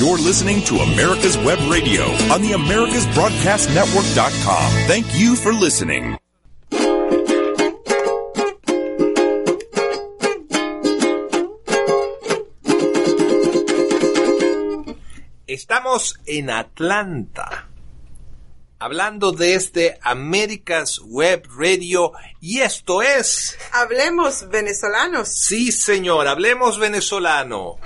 You're listening to America's Web Radio on the AmericasBroadcastNetwork.com. Thank you for listening. Estamos en Atlanta, hablando desde Américas Web Radio y esto es... Hablemos venezolanos. Sí, señor, hablemos venezolano.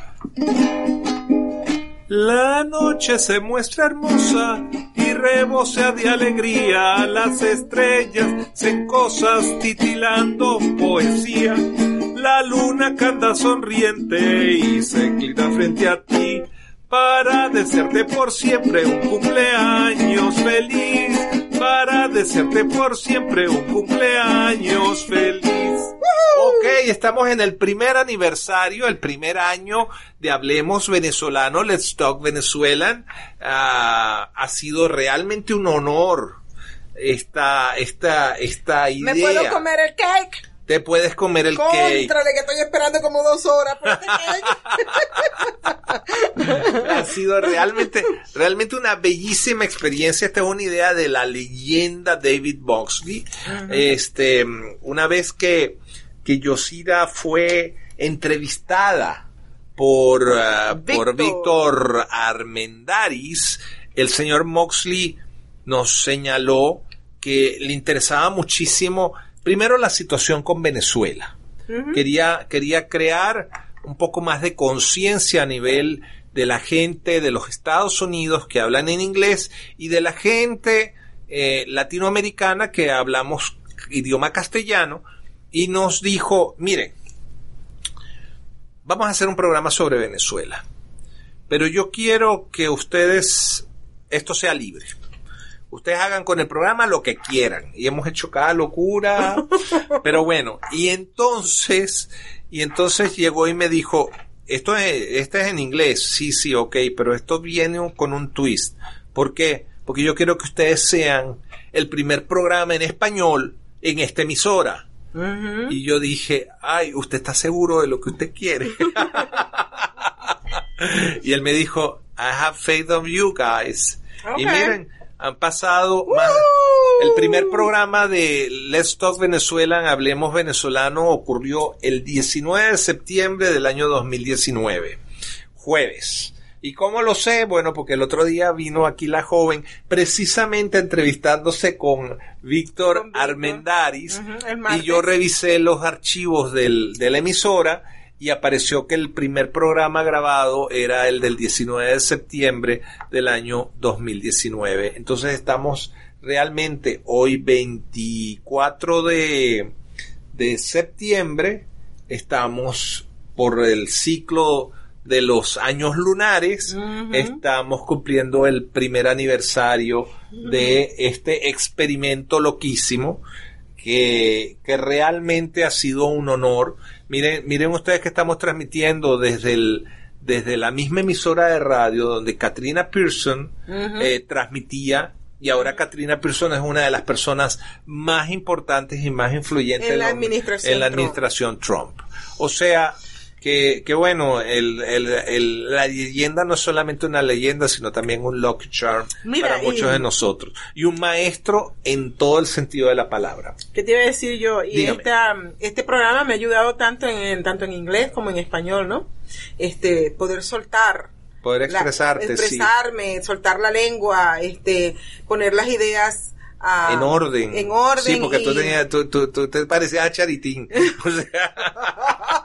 La noche se muestra hermosa y rebosea de alegría. Las estrellas se cosas titilando poesía. La luna canta sonriente y se inclina frente a ti para desearte por siempre un cumpleaños feliz. Para desearte por siempre un cumpleaños feliz. Ok, estamos en el primer aniversario, el primer año de Hablemos Venezolano, Let's Talk Venezuelan. Ah, ha sido realmente un honor esta, esta, esta idea. ¿Me puedo comer el cake? Te puedes comer el cake. Contrale, que estoy esperando como dos horas por este cake. ha sido realmente, realmente una bellísima experiencia. Esta es una idea de la leyenda David Boxley. Este, una vez que, que Yosida fue entrevistada por, uh, por Víctor Armendaris, el señor Moxley nos señaló que le interesaba muchísimo primero la situación con Venezuela. quería, quería crear un poco más de conciencia a nivel de la gente de los Estados Unidos que hablan en inglés y de la gente eh, latinoamericana que hablamos idioma castellano y nos dijo, miren, vamos a hacer un programa sobre Venezuela, pero yo quiero que ustedes, esto sea libre ustedes hagan con el programa lo que quieran. Y hemos hecho cada locura. pero bueno, y entonces, y entonces llegó y me dijo, esto es, este es en inglés, sí, sí, ok, pero esto viene con un twist. ¿Por qué? Porque yo quiero que ustedes sean el primer programa en español en esta emisora. Y yo dije, ay, ¿usted está seguro de lo que usted quiere? y él me dijo, I have faith of you guys. Y miren, han pasado más. El primer programa de Let's Talk Venezuela, Hablemos Venezolano, ocurrió el 19 de septiembre del año 2019, jueves. ¿Y cómo lo sé? Bueno, porque el otro día vino aquí la joven precisamente entrevistándose con Víctor Armendaris y yo revisé los archivos del, de la emisora y apareció que el primer programa grabado era el del 19 de septiembre del año 2019. Entonces estamos realmente hoy 24 de, de septiembre, estamos por el ciclo de los años lunares, estamos cumpliendo el primer aniversario de este experimento loquísimo que, que realmente ha sido un honor Miren, miren ustedes que estamos transmitiendo desde el desde la misma emisora de radio donde Katrina Pearson eh, transmitía y ahora Katrina Pearson es una de las personas más importantes y más influyentes en la administración, en la administración Trump. O sea, que, bueno, la leyenda no es solamente una leyenda, sino también un lucky charm para muchos de nosotros. Y un maestro en todo el sentido de la palabra. ¿Qué te iba a decir yo? Y este programa me ha ayudado tanto en, tanto en inglés como en español, ¿no? Este, poder soltar poder expresarte, expresarme, soltar la lengua, este, poner las ideas en orden. En orden. Sí, porque tú, tenías, tú, tú, tú, te parecías a Charitín. O sea,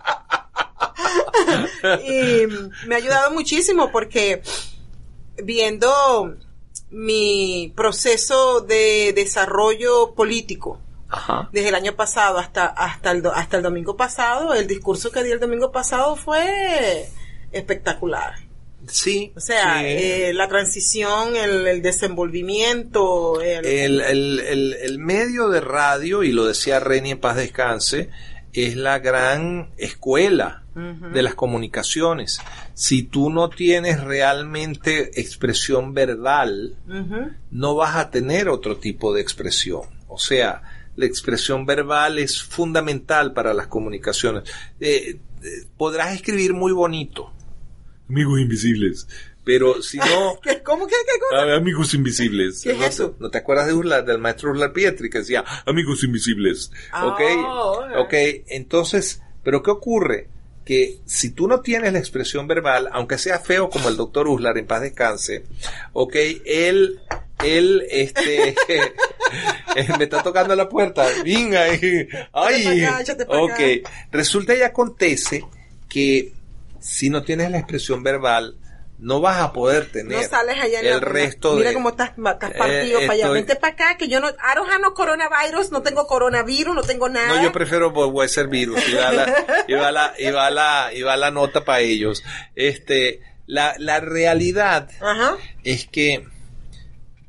y me ha ayudado muchísimo porque viendo mi proceso de desarrollo político desde el año pasado hasta hasta el hasta el domingo pasado el discurso que di el domingo pasado fue espectacular Sí. O sea, eh, la transición, el, desenvolvimiento. El... El, medio de radio, y lo decía Reni en paz descanse, es la gran escuela de las comunicaciones. Si tú no tienes realmente expresión verbal, no vas a tener otro tipo de expresión. O sea, la expresión verbal es fundamental para las comunicaciones. Eh, eh, podrás escribir muy bonito, amigos invisibles. Pero si no... ¿Cómo que qué cosa? amigos invisibles. ¿Qué es ¿No, eso? ¿No te acuerdas de Urla, del maestro Urla Pietri que decía amigos invisibles? Ah, ok, ok, entonces, pero ¿qué ocurre? Que si tú no tienes la expresión verbal, aunque sea feo como el doctor Uslar en paz descanse, ok, él, él, este, eh, me está tocando la puerta, venga, eh, ay, ok, resulta y acontece que si no tienes la expresión verbal, no vas a poder tener No sales allá en el la- resto Mira de... cómo estás, estás partido Eh, para allá. estoy- Vente para acá, que yo no. Have no coronavirus, no tengo coronavirus, no tengo nada. No, yo prefiero Budweiser Virus. Y va la, y va la, y va la, y va la nota para ellos. Este, la, la realidad Ajá. es que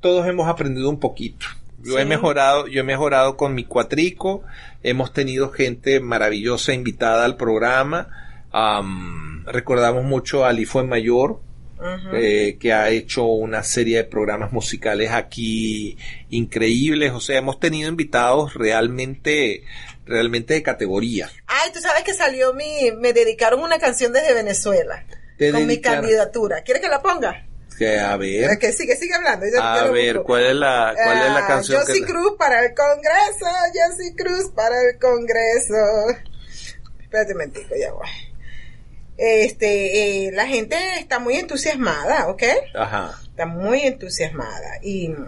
todos hemos aprendido un poquito. Yo he mejorado, yo he mejorado con mi cuatrico. Hemos tenido gente maravillosa invitada al programa. Am, recordamos mucho a Ali Mayor, Eh, que ha hecho una serie de programas musicales aquí increíbles. O sea, hemos tenido invitados realmente, realmente de categoría. Ay, tú sabes que salió mi. Me dedicaron una canción desde Venezuela. Te con mi candidatura. ¿Quieres que la ponga? Que, a ver, Que sigue, sigue hablando. yo- a ver. ¿cuál es la, cuál es la Ah, canción Josie que Cruz para el Congreso, Josie Cruz para el Congreso. Espérate un momentico, ya voy. Este, eh, la gente está muy entusiasmada, ¿ok? Ajá. Está muy entusiasmada y mm,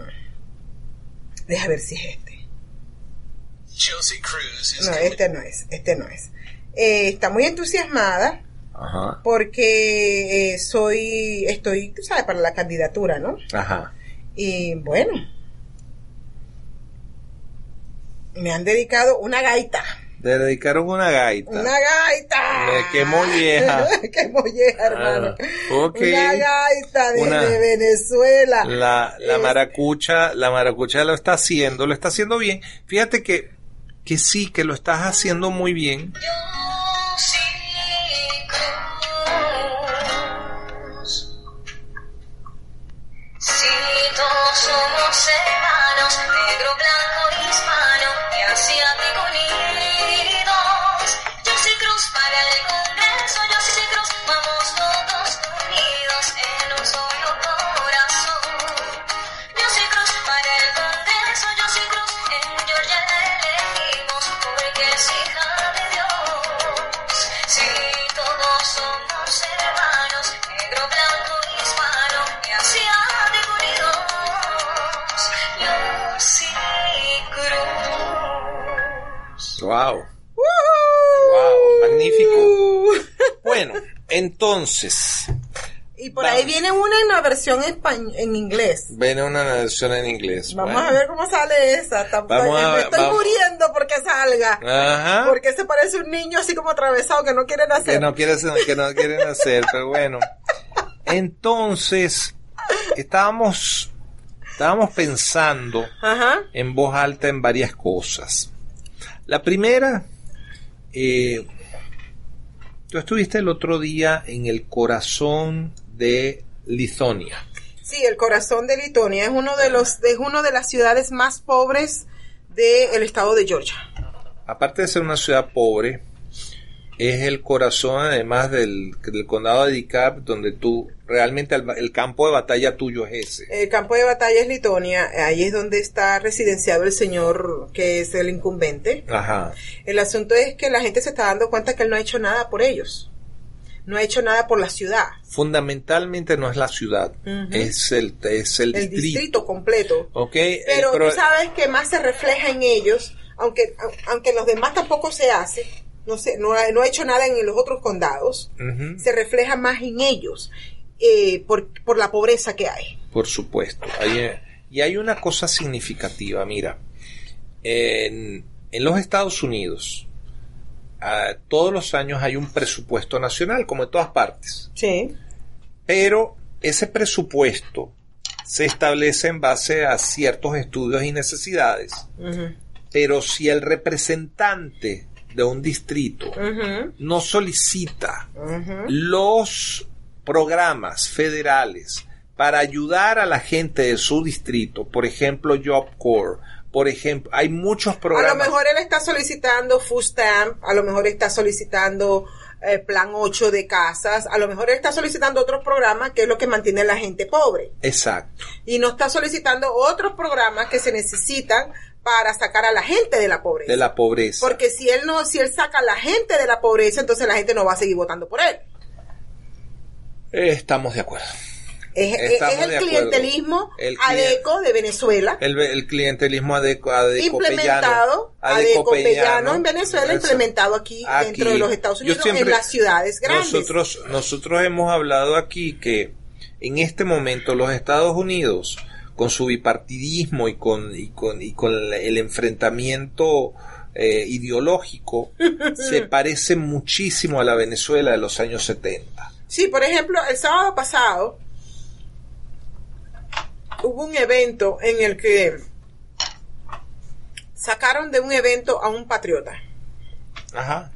deja ver si es este. Chelsea Cruz No, este no es, este no es. Eh, está muy entusiasmada Ajá. porque eh, soy, estoy, tú sabes, para la candidatura, ¿no? Ajá. Y bueno, me han dedicado una gaita. Le dedicaron una gaita. Una gaita. Me quemó vieja. Qué molleja, hermano. Ah, ok. Una gaita de, Una- de Venezuela. La, la Es- maracucha, la maracucha lo está haciendo, lo está haciendo bien. Fíjate que, que sí, que lo estás haciendo muy bien. Si entonces, Y por ahí viene una en la versión en inglés. viene una versión en inglés. Vamos Bueno. a ver cómo sale esa. Tampoco- me estoy vamos. muriendo porque salga. Ajá. Porque se parece un niño así como atravesado que no quiere nacer. que no quiere que no quieren hacer, pero bueno. Entonces, estábamos estábamos pensando Ajá. en voz alta en varias cosas. La primera, eh, tú estuviste el otro día en el corazón de Litonia. Sí, el corazón de Litonia es uno de los es uno de las ciudades más pobres del estado de Georgia. Aparte de ser una ciudad pobre, es el corazón además del, del condado de DeKalb, donde tú realmente el, el campo de batalla tuyo es ese. El campo de batalla es Litonia, ahí es donde está residenciado el señor que es el incumbente. Ajá. El asunto es que la gente se está dando cuenta que él no ha hecho nada por ellos. No ha hecho nada por la ciudad. Fundamentalmente no es la ciudad, es el, es el, El distrito. distrito completo. ¿ok? El Pero tú sabes que más se refleja en ellos, aunque aunque los demás tampoco se hace, no sé, no ha, no ha hecho nada en los otros condados, se refleja más en ellos eh, por, por la pobreza que hay. Por supuesto. Hay, eh, y hay una cosa significativa, mira. En, en los Estados Unidos, ah, todos los años hay un presupuesto nacional, como en todas partes. Sí. Pero ese presupuesto se establece en base a ciertos estudios y necesidades. Pero si el representante de un distrito no solicita los programas federales para ayudar a la gente de su distrito, por ejemplo, Job Corps, por ejemplo, hay muchos A programas. lo mejor él está solicitando food stamp, a lo mejor está solicitando eh, plan 8 de casas, a lo mejor él está solicitando otros programas que es lo que mantiene a la gente pobre. Exacto. Y no está solicitando otros programas que se necesitan para sacar a la gente de la pobreza. De la pobreza. Porque si él no, si él saca a la gente de la pobreza, entonces la gente no va a seguir votando por él. Estamos de acuerdo. Es, Estamos el clientelismo El adeco de Venezuela. El, el clientelismo adeco, adecopellano. implementado, adecopellano en Venezuela, implementado aquí, Aquí. dentro de los Estados Unidos, siempre- en las ciudades grandes. Nosotros, nosotros hemos hablado aquí que en este momento los Estados Unidos, con su bipartidismo y con, y con, y con el- enfrentamiento eh, ideológico, se parece muchísimo a la Venezuela de los años 70. Sí, por ejemplo, el sábado pasado hubo un evento en el que sacaron de un evento a un patriota, Ajá.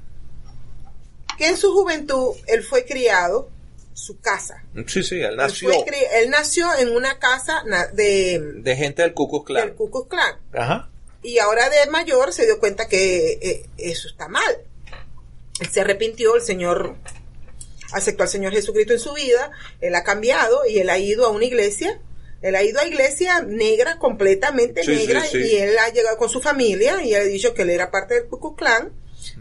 que en su juventud él fue criado, su casa. Sí, sí, él Él, nació fue él nació en una casa na- de, de gente del Ku Klux Klan. del Ku Klux Klan. Ajá. Y ahora de mayor se dio cuenta que eh, eso está mal. Él se arrepintió, el Señor aceptó al Señor Jesucristo en su vida, él ha cambiado y él ha ido a una iglesia, él ha ido a iglesia negra, completamente Sí, sí, negra, sí. y él ha llegado con su familia y ha dicho que él era parte del Ku Klux Klan,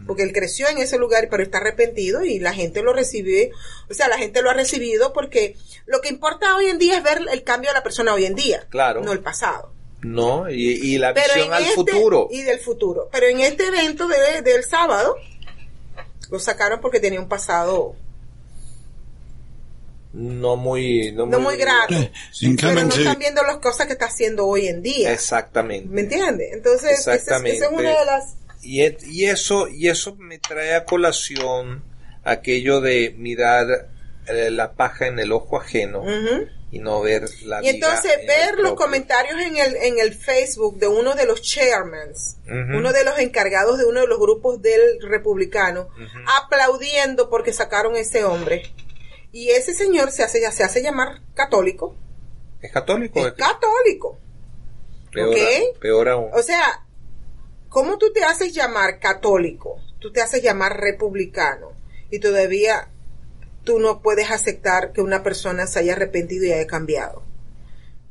porque él creció en ese lugar, pero está arrepentido y la gente lo recibe, o sea, la gente lo ha recibido porque lo que importa hoy en día es ver el cambio de la persona hoy en día, Claro. no el pasado. No, y, y la Pero visión al este- futuro. Y del futuro. Pero en este evento de- del sábado, lo sacaron porque tenía un pasado No muy, no no muy grato. Pero no están viendo las cosas que está haciendo hoy en día. Exactamente. ¿Me entiendes? Entonces, esa es- una de las... Y, et- y eso y eso me trae a colación aquello de mirar eh, la paja en el ojo ajeno y no ver la Y entonces ver los propio. comentarios en el, en el Facebook de uno de los chairmans, uno de los encargados de uno de los grupos del republicano, aplaudiendo porque sacaron ese hombre. Y ese señor se hace, se hace llamar católico. es católico Es es católico. peor, peor aún O sea, ¿cómo tú te haces llamar católico? Tú te haces llamar republicano y todavía tú no puedes aceptar que una persona se haya arrepentido y haya cambiado.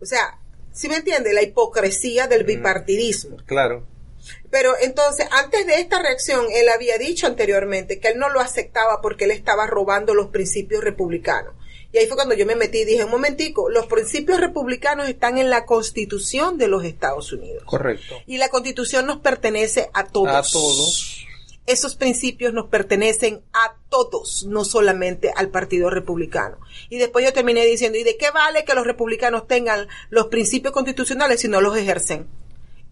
O sea, ¿sí me entiende? La hipocresía del bipartidismo. claro Pero entonces, antes de esta reacción, él había dicho anteriormente que él no lo aceptaba porque él estaba robando los principios republicanos. Y ahí fue cuando yo me metí y dije, un momentico, los principios republicanos están en la constitución de los Estados Unidos. correcto Y la constitución nos pertenece a todos. a todos Esos principios nos pertenecen a todos, no solamente al Partido Republicano. Y después yo terminé diciendo, ¿y de qué vale que los republicanos tengan los principios constitucionales si no los ejercen?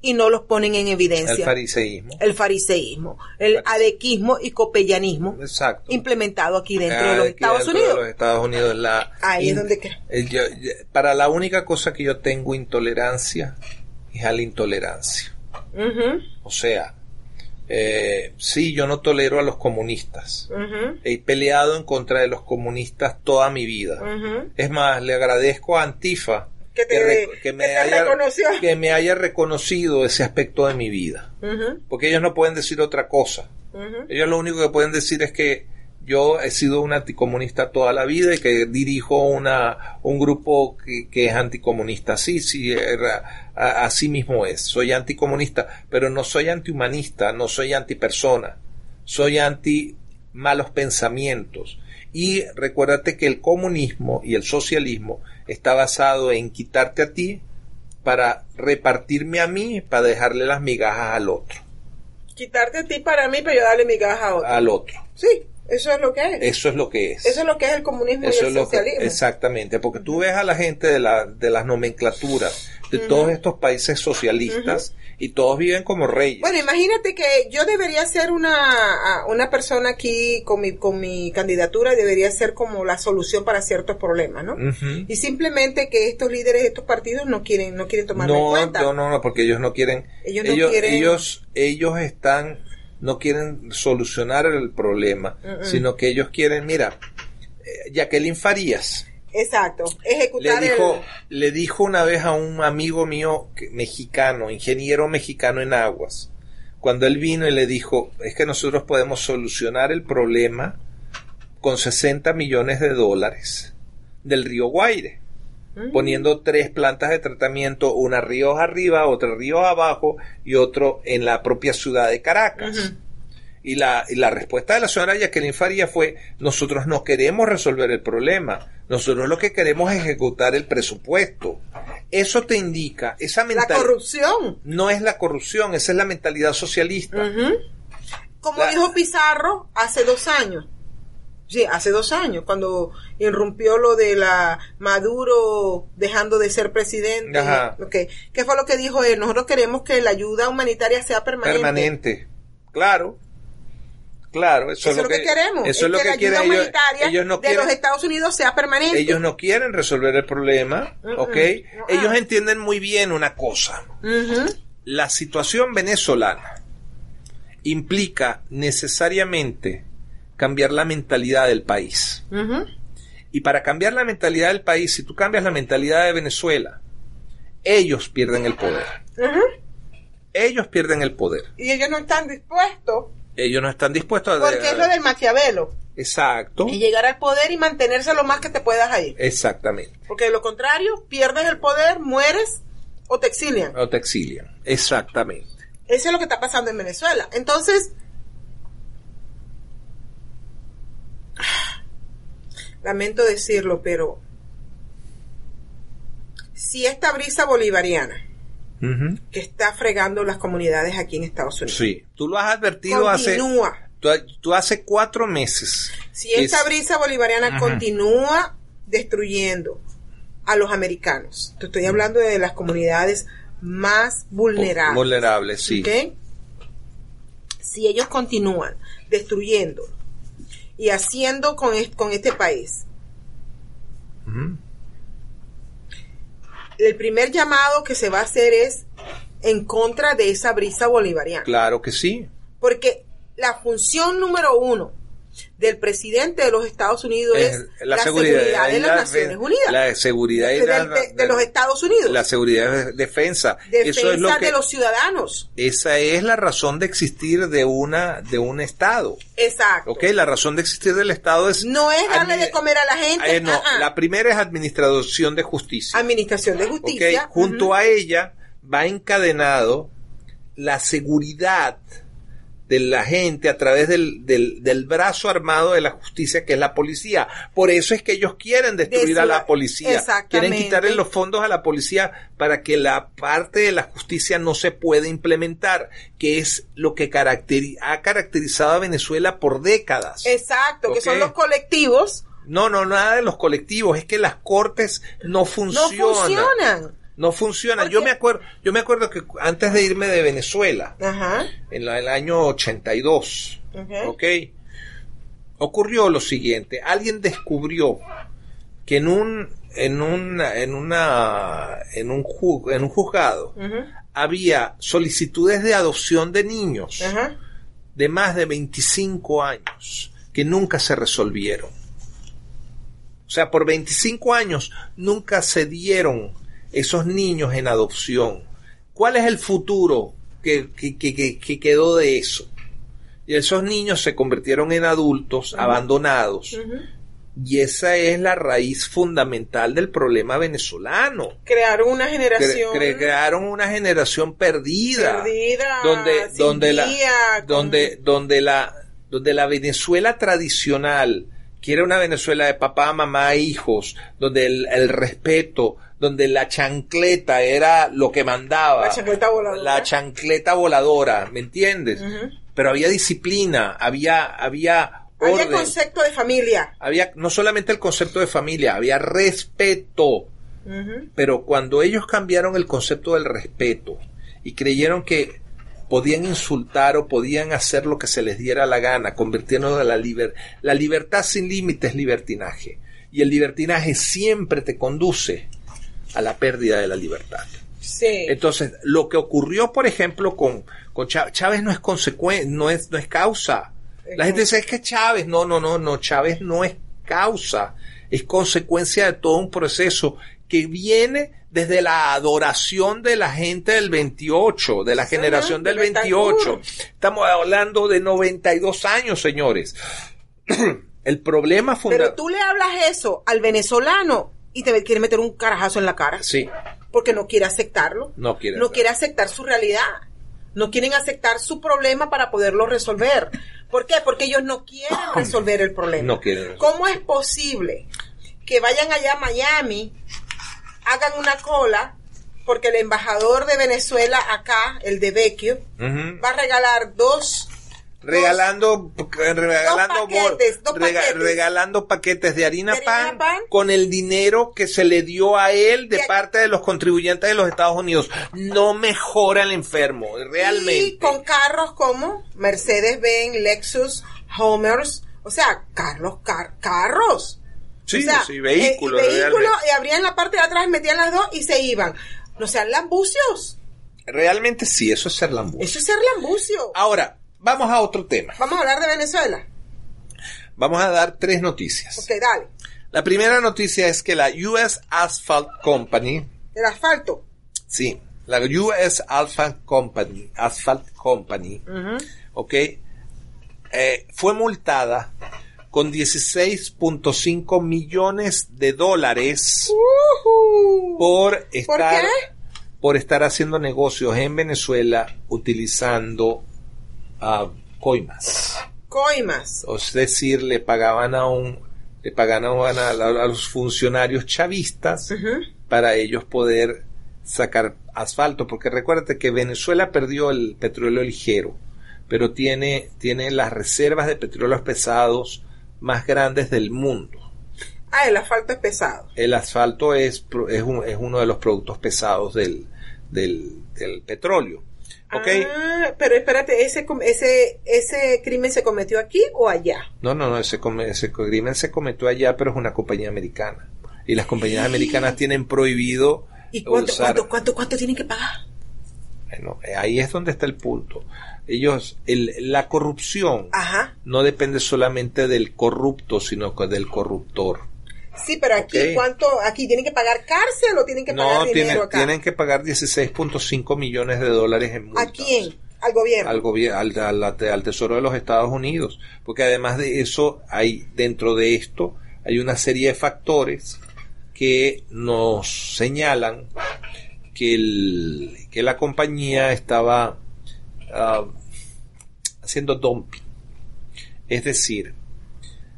Y no los ponen en evidencia. el fariseísmo. El fariseísmo, el adequismo y copellanismo exacto. implementado aquí dentro de los Estados dentro de Unidos. los Estados Unidos la Ahí es donde que- eh, yo- para la única cosa que yo tengo intolerancia es a la intolerancia. O sea eh, sí yo no tolero a los comunistas. He peleado en contra de los comunistas toda mi vida. Es más le agradezco a Antifa Que te- que te reconoció. que me haya reconocido ese aspecto de mi vida porque ellos no pueden decir otra cosa ellos lo único que pueden decir es que yo he sido un anticomunista toda la vida y que dirijo una, un grupo que, que es anticomunista. Sí, sí, era- a- así mismo es. Soy anticomunista, pero no soy antihumanista, no soy antipersona. Soy anti malos pensamientos. Y recuérdate que el comunismo y el socialismo está basado en quitarte a ti para repartirme a mí, para dejarle las migajas al otro. Quitarte a ti para mí, pero yo darle mi caja a otro. Al otro. Sí, eso es lo que es. Eso es lo que es. Eso es lo que es el comunismo Eso y el es lo que, socialismo. exactamente, porque tú ves a la gente de, la, de las nomenclaturas de todos estos países socialistas y todos viven como reyes. Bueno, imagínate que yo debería ser una, una persona aquí con mi, con mi candidatura, debería ser como la solución para ciertos problemas, ¿no? Y simplemente que estos líderes de estos partidos no quieren, no quieren tomarlo en no, cuenta. no, no, no, porque ellos no quieren, Ellos no ellos, quieren- ellos, ellos están, no quieren solucionar el problema, sino que ellos quieren, mira, eh, Jacqueline Farías, Exacto. le Ejecutar dijo, el... le dijo una vez a un amigo mío mexicano, ingeniero mexicano en aguas, cuando él vino y le dijo, es que nosotros podemos solucionar el problema con 60 millones de dólares del río Guaire, poniendo tres plantas de tratamiento, una ríos arriba, otra ríos abajo y otro en la propia ciudad de Caracas. Y la, y la respuesta de la señora Jacqueline Faría fue, nosotros no queremos resolver el problema, nosotros lo que queremos es ejecutar el presupuesto. Eso te indica, esa La mentalidad... corrupción. No es la corrupción, esa es la mentalidad socialista. Como La- dijo Pizarro hace dos años. Sí, hace dos años, cuando irrumpió lo de la Maduro dejando de ser presidente. Ajá. ¿Qué fue lo que dijo él? Nosotros queremos que la ayuda humanitaria sea permanente. Permanente. Claro. Claro, eso, Eso, es lo que, queremos. Eso es lo que, que, la quieren ayuda ellos. humanitaria Ellos no de quieren, los Estados Unidos sea permanente. ellos no quieren resolver el problema. ¿ok? Ellos entienden muy bien una cosa. La situación venezolana implica necesariamente cambiar la mentalidad del país. Y para cambiar la mentalidad del país, si tú cambias la mentalidad de Venezuela, ellos pierden el poder. Ellos pierden el poder. Y ellos no están dispuestos, Ellos no están dispuestos a... porque es lo del Maquiavelo. Exacto. Y llegar al poder y mantenerse lo más que te puedas ahí. Exactamente. Porque de lo contrario, pierdes el poder, mueres o te exilian. O te exilian. Exactamente. Eso es lo que está pasando en Venezuela. Entonces, lamento decirlo, pero si esta brisa bolivariana que está fregando las comunidades aquí en Estados Unidos Sí. Tú lo has advertido hace... Tú, tú hace cuatro meses. si esta Es- brisa bolivariana continúa destruyendo a los americanos, te estoy hablando de las comunidades más vulnerables. Vulnerable, sí. ¿ok? Si ellos continúan destruyendo y haciendo con, con este país, el primer llamado que se va a hacer es en contra de esa brisa bolivariana. Claro que sí. Porque la función número uno del presidente de los Estados Unidos es, la, seguridad, de es las la Naciones Unidas. La seguridad de, la- de- de los Estados Unidos. La seguridad de defensa. defensa Eso es lo que, de los ciudadanos. Esa es la razón de existir de una de un Estado. Exacto. ¿Ok? La razón de existir del Estado es... No es darle de comer a la gente. Eh, no, ah, ah. la primera es administración de justicia. Administración de justicia. Junto ujú. a ella va encadenado la seguridad de la gente a través del, del, del brazo armado de la justicia que es la policía. Por eso es que ellos quieren destruir De a la policía. Quieren quitarle los fondos a la policía para que la parte de la justicia no se pueda implementar, que es lo que caracteri- ha caracterizado a Venezuela por décadas. Exacto, que son los colectivos. No, no, nada de los colectivos, es que las cortes no No funcionan. No funciona. ¿Por Yo me acuerdo, yo me acuerdo que antes de irme de Venezuela, Ajá. en la- el año 82, Ok. ¿ok? Ocurrió lo siguiente, alguien descubrió que en un en un en una en un ju- en un juzgado había solicitudes de adopción de niños Ajá. de más de 25 años que nunca se resolvieron. O sea, por 25 años nunca se dieron esos niños en adopción. ¿Cuál es el futuro que, que- que- que- que quedó de eso? Y esos niños se convirtieron en adultos abandonados. Y esa es la raíz fundamental del problema venezolano. Crearon una generación cre- crearon una generación perdida perdida, donde donde la con- donde donde la donde la Venezuela tradicional que era una Venezuela de papá, mamá, hijos, donde el, el respeto, donde la chancleta era lo que mandaba, La chancleta voladora. la chancleta voladora, ¿me entiendes? Pero había disciplina, había había Había concepto de familia. había no solamente el concepto de familia, había respeto. Pero cuando ellos cambiaron el concepto del respeto y creyeron que podían insultar o podían hacer lo que se les diera la gana, convirtiéndolo en la libertad. La libertad sin límites es libertinaje. Y el libertinaje siempre te conduce a la pérdida de la libertad. Sí. Entonces, lo que ocurrió, por ejemplo, con, con Chá- Chávez no es consecuencia, no es, no es causa. La gente dice, es que Chávez, no, no, no, no, Chávez no es causa, es consecuencia de todo un proceso que viene desde la adoración de la gente del 28, de la generación del de 28. Betancourt. Estamos hablando de 92 años, señores. El problema Pero fundamental... tú le hablas eso al venezolano y te quiere meter un carajazo en la cara. Sí, Porque no quiere aceptarlo. No quiere No quiere aceptar su realidad. No quieren aceptar su problema para poderlo resolver. ¿Por qué? Porque ellos no quieren resolver el problema. No quieren resolver. ¿Cómo es posible que vayan allá a Miami, hagan una cola, porque el embajador de Venezuela acá, el de Vecchio, va a regalar dos regalando regalando Dos paquetes, bol- dos rega- paquetes. regalando paquetes de harina, De harina pan, pan. con el dinero que se le dio a él de Y- parte de los contribuyentes de los Estados Unidos no mejora el enfermo realmente Y con carros como Mercedes-Benz, Lexus, Homers, o sea, Carlos, car- carros. sí, o sea, sí, vehículos eh, vehículos, y abrían la parte de atrás, metían las dos y se iban. No sean lambucios. Realmente sí eso es ser lambucio Eso es ser lambucio. ahora vamos a otro tema Vamos a hablar de Venezuela. vamos a dar tres noticias Ok, dale. la primera noticia es que la US Asphalt Company El asfalto. Sí, la US Asphalt Company, Asphalt Company, ok, eh, fue multada con 16.5 millones de dólares por estar por estar haciendo negocios en Venezuela utilizando ah, coimas. Coimas. Es decir, le pagaban a un le pagaban a, a los funcionarios chavistas para ellos poder sacar asfalto, porque recuérdate que Venezuela perdió el petróleo ligero, pero tiene, tiene las reservas de petróleos pesados más grandes del mundo. Ah, el asfalto es pesado. El asfalto es, es, un- es uno de los productos pesados del, del, del petróleo. ¿Ok? Ah, pero espérate, ese, ese, ese crimen se cometió aquí o allá. No, no, no, ese, ese crimen se cometió allá, pero es una compañía americana. Y las compañías americanas tienen prohibido ¿Y cuánto, usar... cuánto, cuánto, cuánto tienen que pagar? Bueno, ahí es donde está el punto. Ellos, el, la corrupción Ajá. no depende solamente del corrupto, sino del corruptor. Sí, pero aquí. ¿cuánto? Aquí tienen que pagar cárcel o tienen que pagar dinero tienen, acá. tienen que pagar 16.5 millones de dólares en multas. ¿A quién? Al gobierno. Al, gobier- al, al- al Tesoro de los Estados Unidos. Porque además de eso, hay dentro de esto, hay una serie de factores que nos señalan que, el, que la compañía estaba ah, haciendo dumping. Es decir,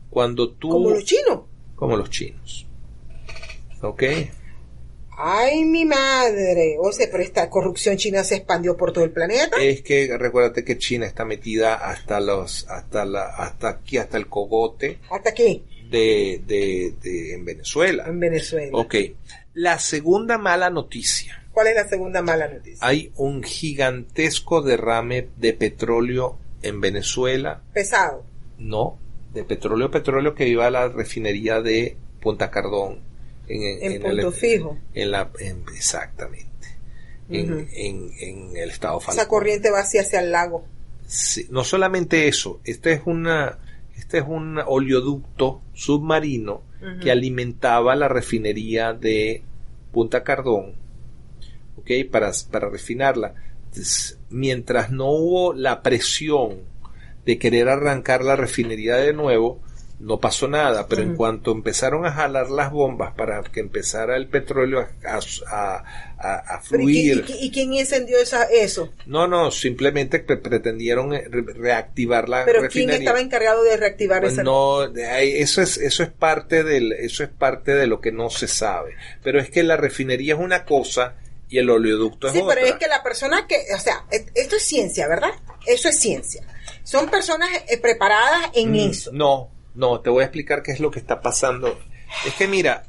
cuando tú... Como los chinos. Como los chinos. ¿Ok? Ay, mi madre. O sea, pero esta corrupción china se expandió por todo el planeta. Es que recuérdate que China está metida hasta los, hasta la, hasta aquí, hasta el cogote ¿Hasta aquí? de, de, de- en Venezuela. En Venezuela. Ok. La segunda mala noticia. ¿Cuál es la segunda mala noticia? Hay un gigantesco derrame de petróleo en Venezuela. Pesado. No, de petróleo, petróleo que iba a la refinería de Punta Cardón. En, En punto fijo. en la, en- exactamente. En, el estado Esa Falcón. corriente va hacia, hacia el lago. Sí, no solamente eso, este es una este es un oleoducto submarino que alimentaba la refinería de Punta Cardón, ¿ok? Para, para refinarla. Entonces, mientras no hubo la presión de querer arrancar la refinería de nuevo, no pasó nada, pero en cuanto empezaron a jalar las bombas para que empezara el petróleo a, a- a- a Pero ¿y, quién- fluir, y quién- y quién encendió esa, eso? no, no, simplemente pretendieron eh, re- reactivar la Pero ¿quién refinería. estaba encargado de reactivar Pues esa? no, eso es eso es parte del eso es parte de lo que no se sabe. Pero es que la refinería es una cosa y el oleoducto es Sí, otra. pero es que la persona que, o sea, e- esto es ciencia, ¿verdad? Eso es ciencia. Son personas eh, preparadas en Mm, eso. No, no, te voy a explicar qué es lo que está pasando. Es que mira,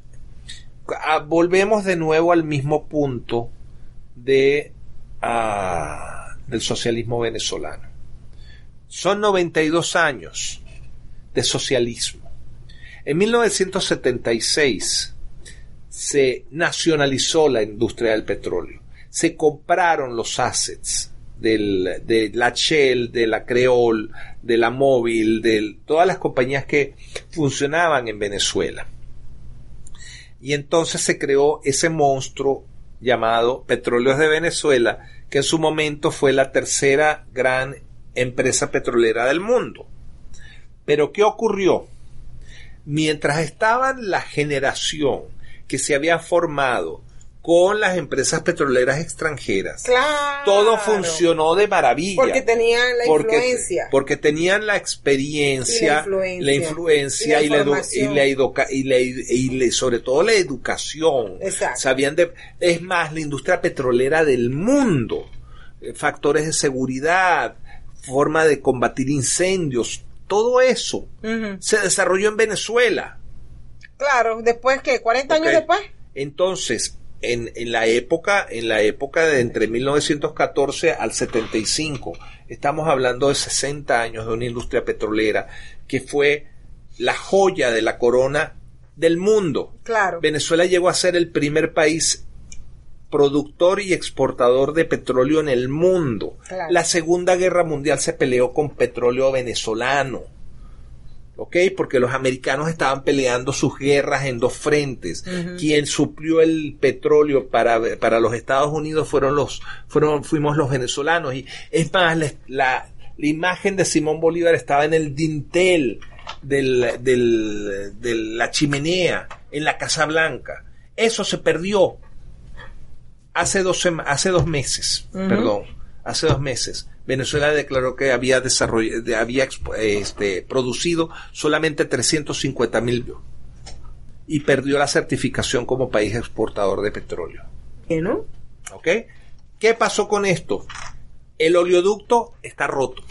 volvemos de nuevo al mismo punto de ah, del socialismo venezolano. Son 92 años de socialismo. En 1976 se nacionalizó la industria del petróleo. Se compraron los assets del, de la Shell, de la Creole, de la Móvil, de todas las compañías que funcionaban en Venezuela. Y entonces se creó ese monstruo llamado Petróleos de Venezuela, que en su momento fue la tercera gran empresa petrolera del mundo. Pero ¿qué ocurrió? mientras estaba la generación que se había formado con las empresas petroleras extranjeras, Claro. todo funcionó de maravilla. Porque tenían la porque, influencia. porque tenían la experiencia, Y la influencia. influencia Y la información. y la y la- y la- sobre todo la educación. Exacto. Sabían de, es más, la industria petrolera del mundo, eh, factores de seguridad, forma de combatir incendios, todo eso se desarrolló en Venezuela. Claro, después que 40 años después. Entonces, en, en la época, en la época de entre 1914 al 75, estamos hablando de 60 años de una industria petrolera que fue la joya de la corona del mundo. Claro. Venezuela llegó a ser el primer país productor y exportador de petróleo en el mundo. Claro. La Segunda Guerra Mundial se peleó con petróleo venezolano. ¿Ok? Porque los americanos estaban peleando sus guerras en dos frentes. Quien suplió el petróleo para, para los Estados Unidos fueron los, fueron, fuimos los venezolanos. Y es más, la, la, la imagen de Simón Bolívar estaba en el dintel del, del, de la chimenea en la Casa Blanca. Eso se perdió hace dos, hace dos meses, perdón, hace dos meses. Venezuela declaró que había desarrollado, había este, producido solamente 350 mil y perdió la certificación como país exportador de petróleo. ¿no? ¿Ok? ¿Qué pasó con esto? El oleoducto está roto.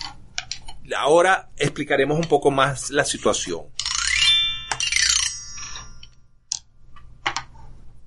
Ahora explicaremos un poco más la situación.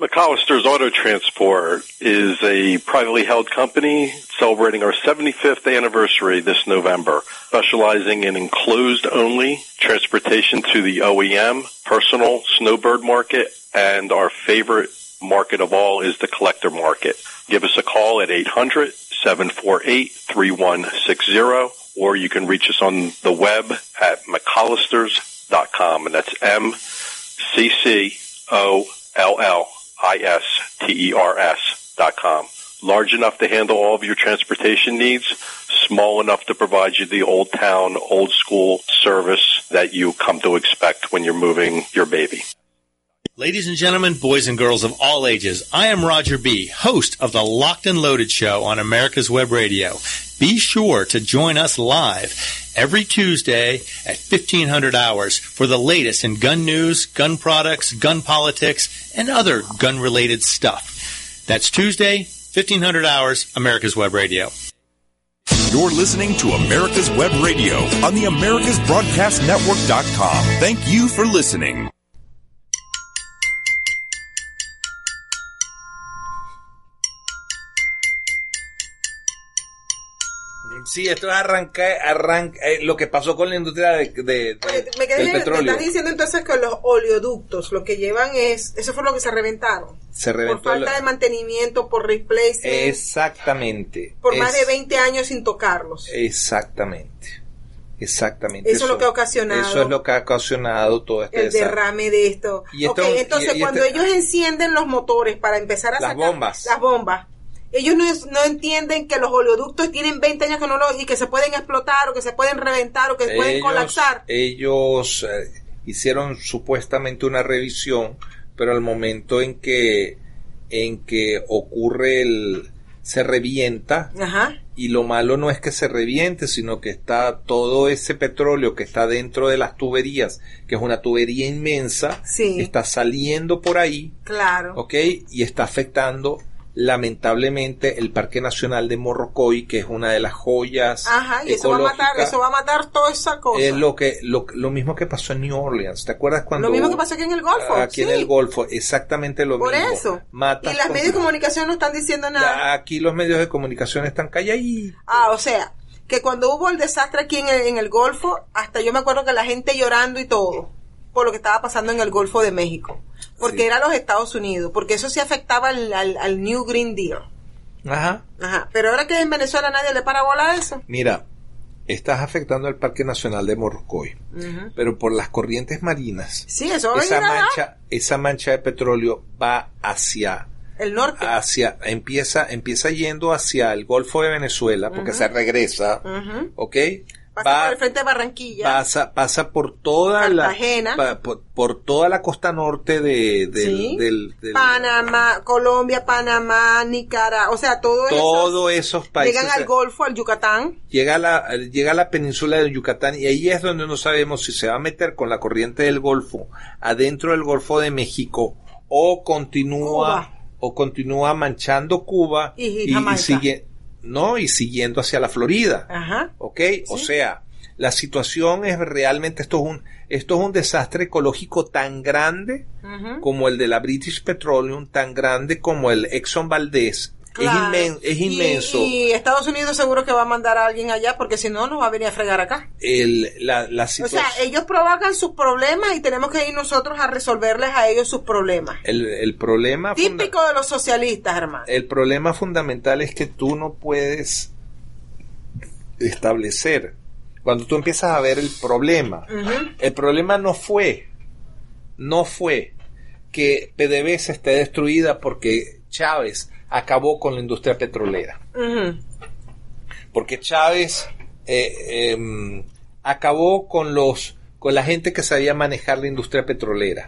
McAllister's Auto Transport is a privately held company celebrating our 75th anniversary this November, specializing in enclosed only transportation to the OEM, personal snowbird market, and our favorite market of all is the collector market. Give us a call at 800-748-3160 or you can reach us on the web at mcallisters.com and that's M C C O L L I S T E R S dot com. Large enough to handle all of your transportation needs, small enough to provide you the old town, old school service that you come to expect when you're moving your baby. Ladies and gentlemen, boys and girls of all ages, I am Roger B., host of the Locked and Loaded Show on America's Web Radio. Be sure to join us live every Tuesday at 1500 hours for the latest in gun news, gun products, gun politics, and other gun related stuff. That's Tuesday, 1500 hours, America's Web Radio. You're listening to America's Web Radio on the AmericasBroadcastNetwork.com. Thank you for listening. Sí, esto es arranca, arranca, eh, lo que pasó con la industria de, de- de- me quedé del me petróleo. estás diciendo entonces que los oleoductos lo que llevan es, eso fue lo que se reventaron. Se reventó por falta de mantenimiento, por replacement, Exactamente. por más de 20 años sin tocarlos. Exactamente. Exactamente. Eso es lo que ha ocasionado- Eso es lo que ha ocasionado todo este el desastre. derrame de esto. Y esto- Ok, entonces y- y cuando este- ellos encienden los motores para empezar a Las sacar bombas. las bombas, ellos no, es- no entienden que los oleoductos tienen 20 años que no lo, y que se pueden explotar o que se pueden reventar o que pueden ellos, colapsar. ellos eh, hicieron supuestamente una revisión, pero al momento en que en que ocurre el se revienta Ajá. y lo malo no es que se reviente, sino que está todo ese petróleo que está dentro de las tuberías, que es una tubería inmensa, Sí. está saliendo por ahí, Claro. ¿ok? Y está afectando lamentablemente el Parque Nacional de Morrocoy, que es una de las joyas Ajá, y eso va a matar, eso va a matar toda esa cosa. Es lo que lo, lo mismo que pasó en New Orleans. ¿Te acuerdas cuando Lo mismo que pasó aquí en el Golfo, Aquí en sí. el Golfo, exactamente lo Por mismo. eso. Matas y las medios de comunicación no están diciendo nada. Aquí los medios de comunicación están calladitos. Ah, o sea, que cuando hubo el desastre aquí en el, en el Golfo, hasta yo me acuerdo que la gente llorando y todo, por lo que estaba pasando en el Golfo de México. Porque Sí. era los Estados Unidos, porque eso sí afectaba al, al- al New Green Deal. Ajá. Ajá. Pero ahora que en Venezuela nadie le para bola a eso. Mira, estás afectando al Parque Nacional de Morrocoy, Ujú. pero por las corrientes marinas, Sí, eso va a esa allá. mancha, esa mancha de petróleo va hacia El norte. hacia empieza empieza yendo hacia el Golfo de Venezuela porque se regresa, Ujú. ¿ok? Pasa Va- por el frente de Barranquilla. pasa pasa por toda Cartagena. la pa- por, por toda la costa norte de, del, Sí. del- del- Panamá, Colombia, Panamá, Nicaragua, o sea, todo todos esos países Llegan al Golfo, al Yucatán. llega a la llega a la península de Yucatán y ahí es donde no sabemos si se va a meter con la corriente del Golfo adentro del Golfo de México o continúa Cuba. o continúa manchando Cuba Y Jamaica. sigue no y siguiendo hacia la Florida Ajá. ¿ok? O sea, la situación es realmente, esto es un, esto es un desastre ecológico tan grande como el de la British Petroleum, tan grande como el Exxon Valdez. Claro. Es, inmen- es Y- inmenso. Y, Estados Unidos seguro que va a mandar a alguien allá porque si no, nos va a venir a fregar acá. El, la, la O sea, ellos provocan sus problemas y tenemos que ir nosotros a resolverles a ellos sus problemas. el, el problema Típico de los socialistas, hermano. el problema fundamental es que tú no puedes establecer cuando tú empiezas a ver el problema el problema no fue no fue que PDVSA esté destruida porque Chávez acabó con la industria petrolera porque Chávez eh, em, acabó con los con la gente que sabía manejar la industria petrolera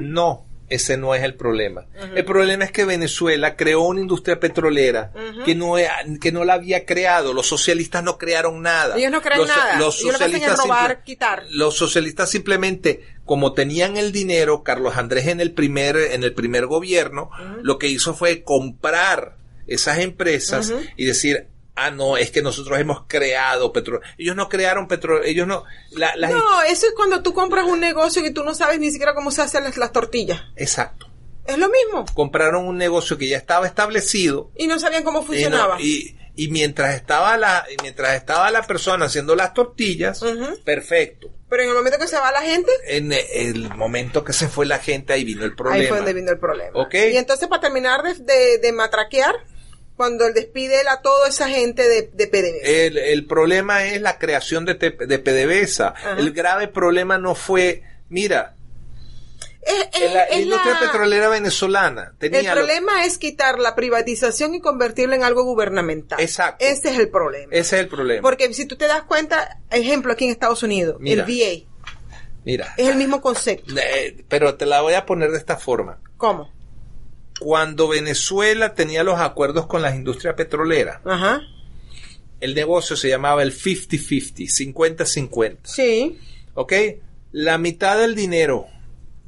no, ese no es el problema. El problema es que Venezuela creó una industria petrolera que, no, e- que no la había creado. Los socialistas no crearon nada. Ellos no crean Los- nada. Los Ellos lo que hacen es socialistas robar, simple- quitar. Los socialistas simplemente, como tenían el dinero, Carlos Andrés en el primer, en el primer gobierno, lo que hizo fue comprar esas empresas y decir, ah, no, es que nosotros hemos creado petróleo. Ellos no crearon petróleo, ellos no... La, la- No, eso es cuando tú compras un negocio y tú no sabes ni siquiera cómo se hacen las, las tortillas. Exacto. Es lo mismo. Compraron un negocio que ya estaba establecido Y no sabían cómo y, no- funcionaba. y- y mientras estaba la y mientras estaba la persona haciendo las tortillas, perfecto. Pero en el momento que se va la gente, En el momento que se fue la gente ahí vino el problema. ahí fue donde vino el problema. Ok. Y entonces, para terminar de, de- de matraquear, cuando él despide a toda esa gente de, de PDVSA. El, el problema es la creación de, de PDVSA. Ajá. El grave problema no fue, mira, Es- la es industria la- petrolera venezolana tenía El lo- problema es quitar la privatización y convertirla en algo gubernamental. Exacto. Ese es el problema. ese es el problema. Porque si tú te das cuenta, ejemplo aquí en Estados Unidos, Mira. el VA, Mira, es el mismo concepto. eh, pero te la voy a poner de esta forma. ¿Cómo? Cuando Venezuela tenía los acuerdos con las industrias petroleras, Ajá. el negocio se llamaba el 50-50, 50-50. Sí. ¿Ok? La mitad del dinero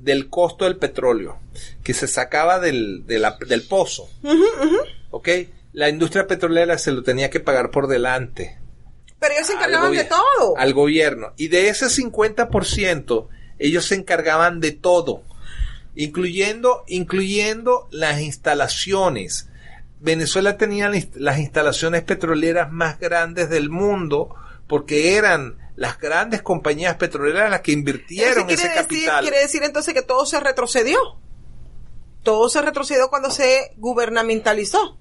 del costo del petróleo que se sacaba del, de la- del pozo, ¿ok? La industria petrolera se lo tenía que pagar por delante. Pero ellos se encargaban de todo. Al gobierno. Y de ese 50%, ellos se encargaban de todo, incluyendo, incluyendo las instalaciones. Venezuela tenía las instalaciones petroleras más grandes del mundo porque eran las grandes compañías petroleras las que invirtieron ese decir, capital. quiere decir entonces que todo se retrocedió. Todo se retrocedió cuando se gubernamentalizó.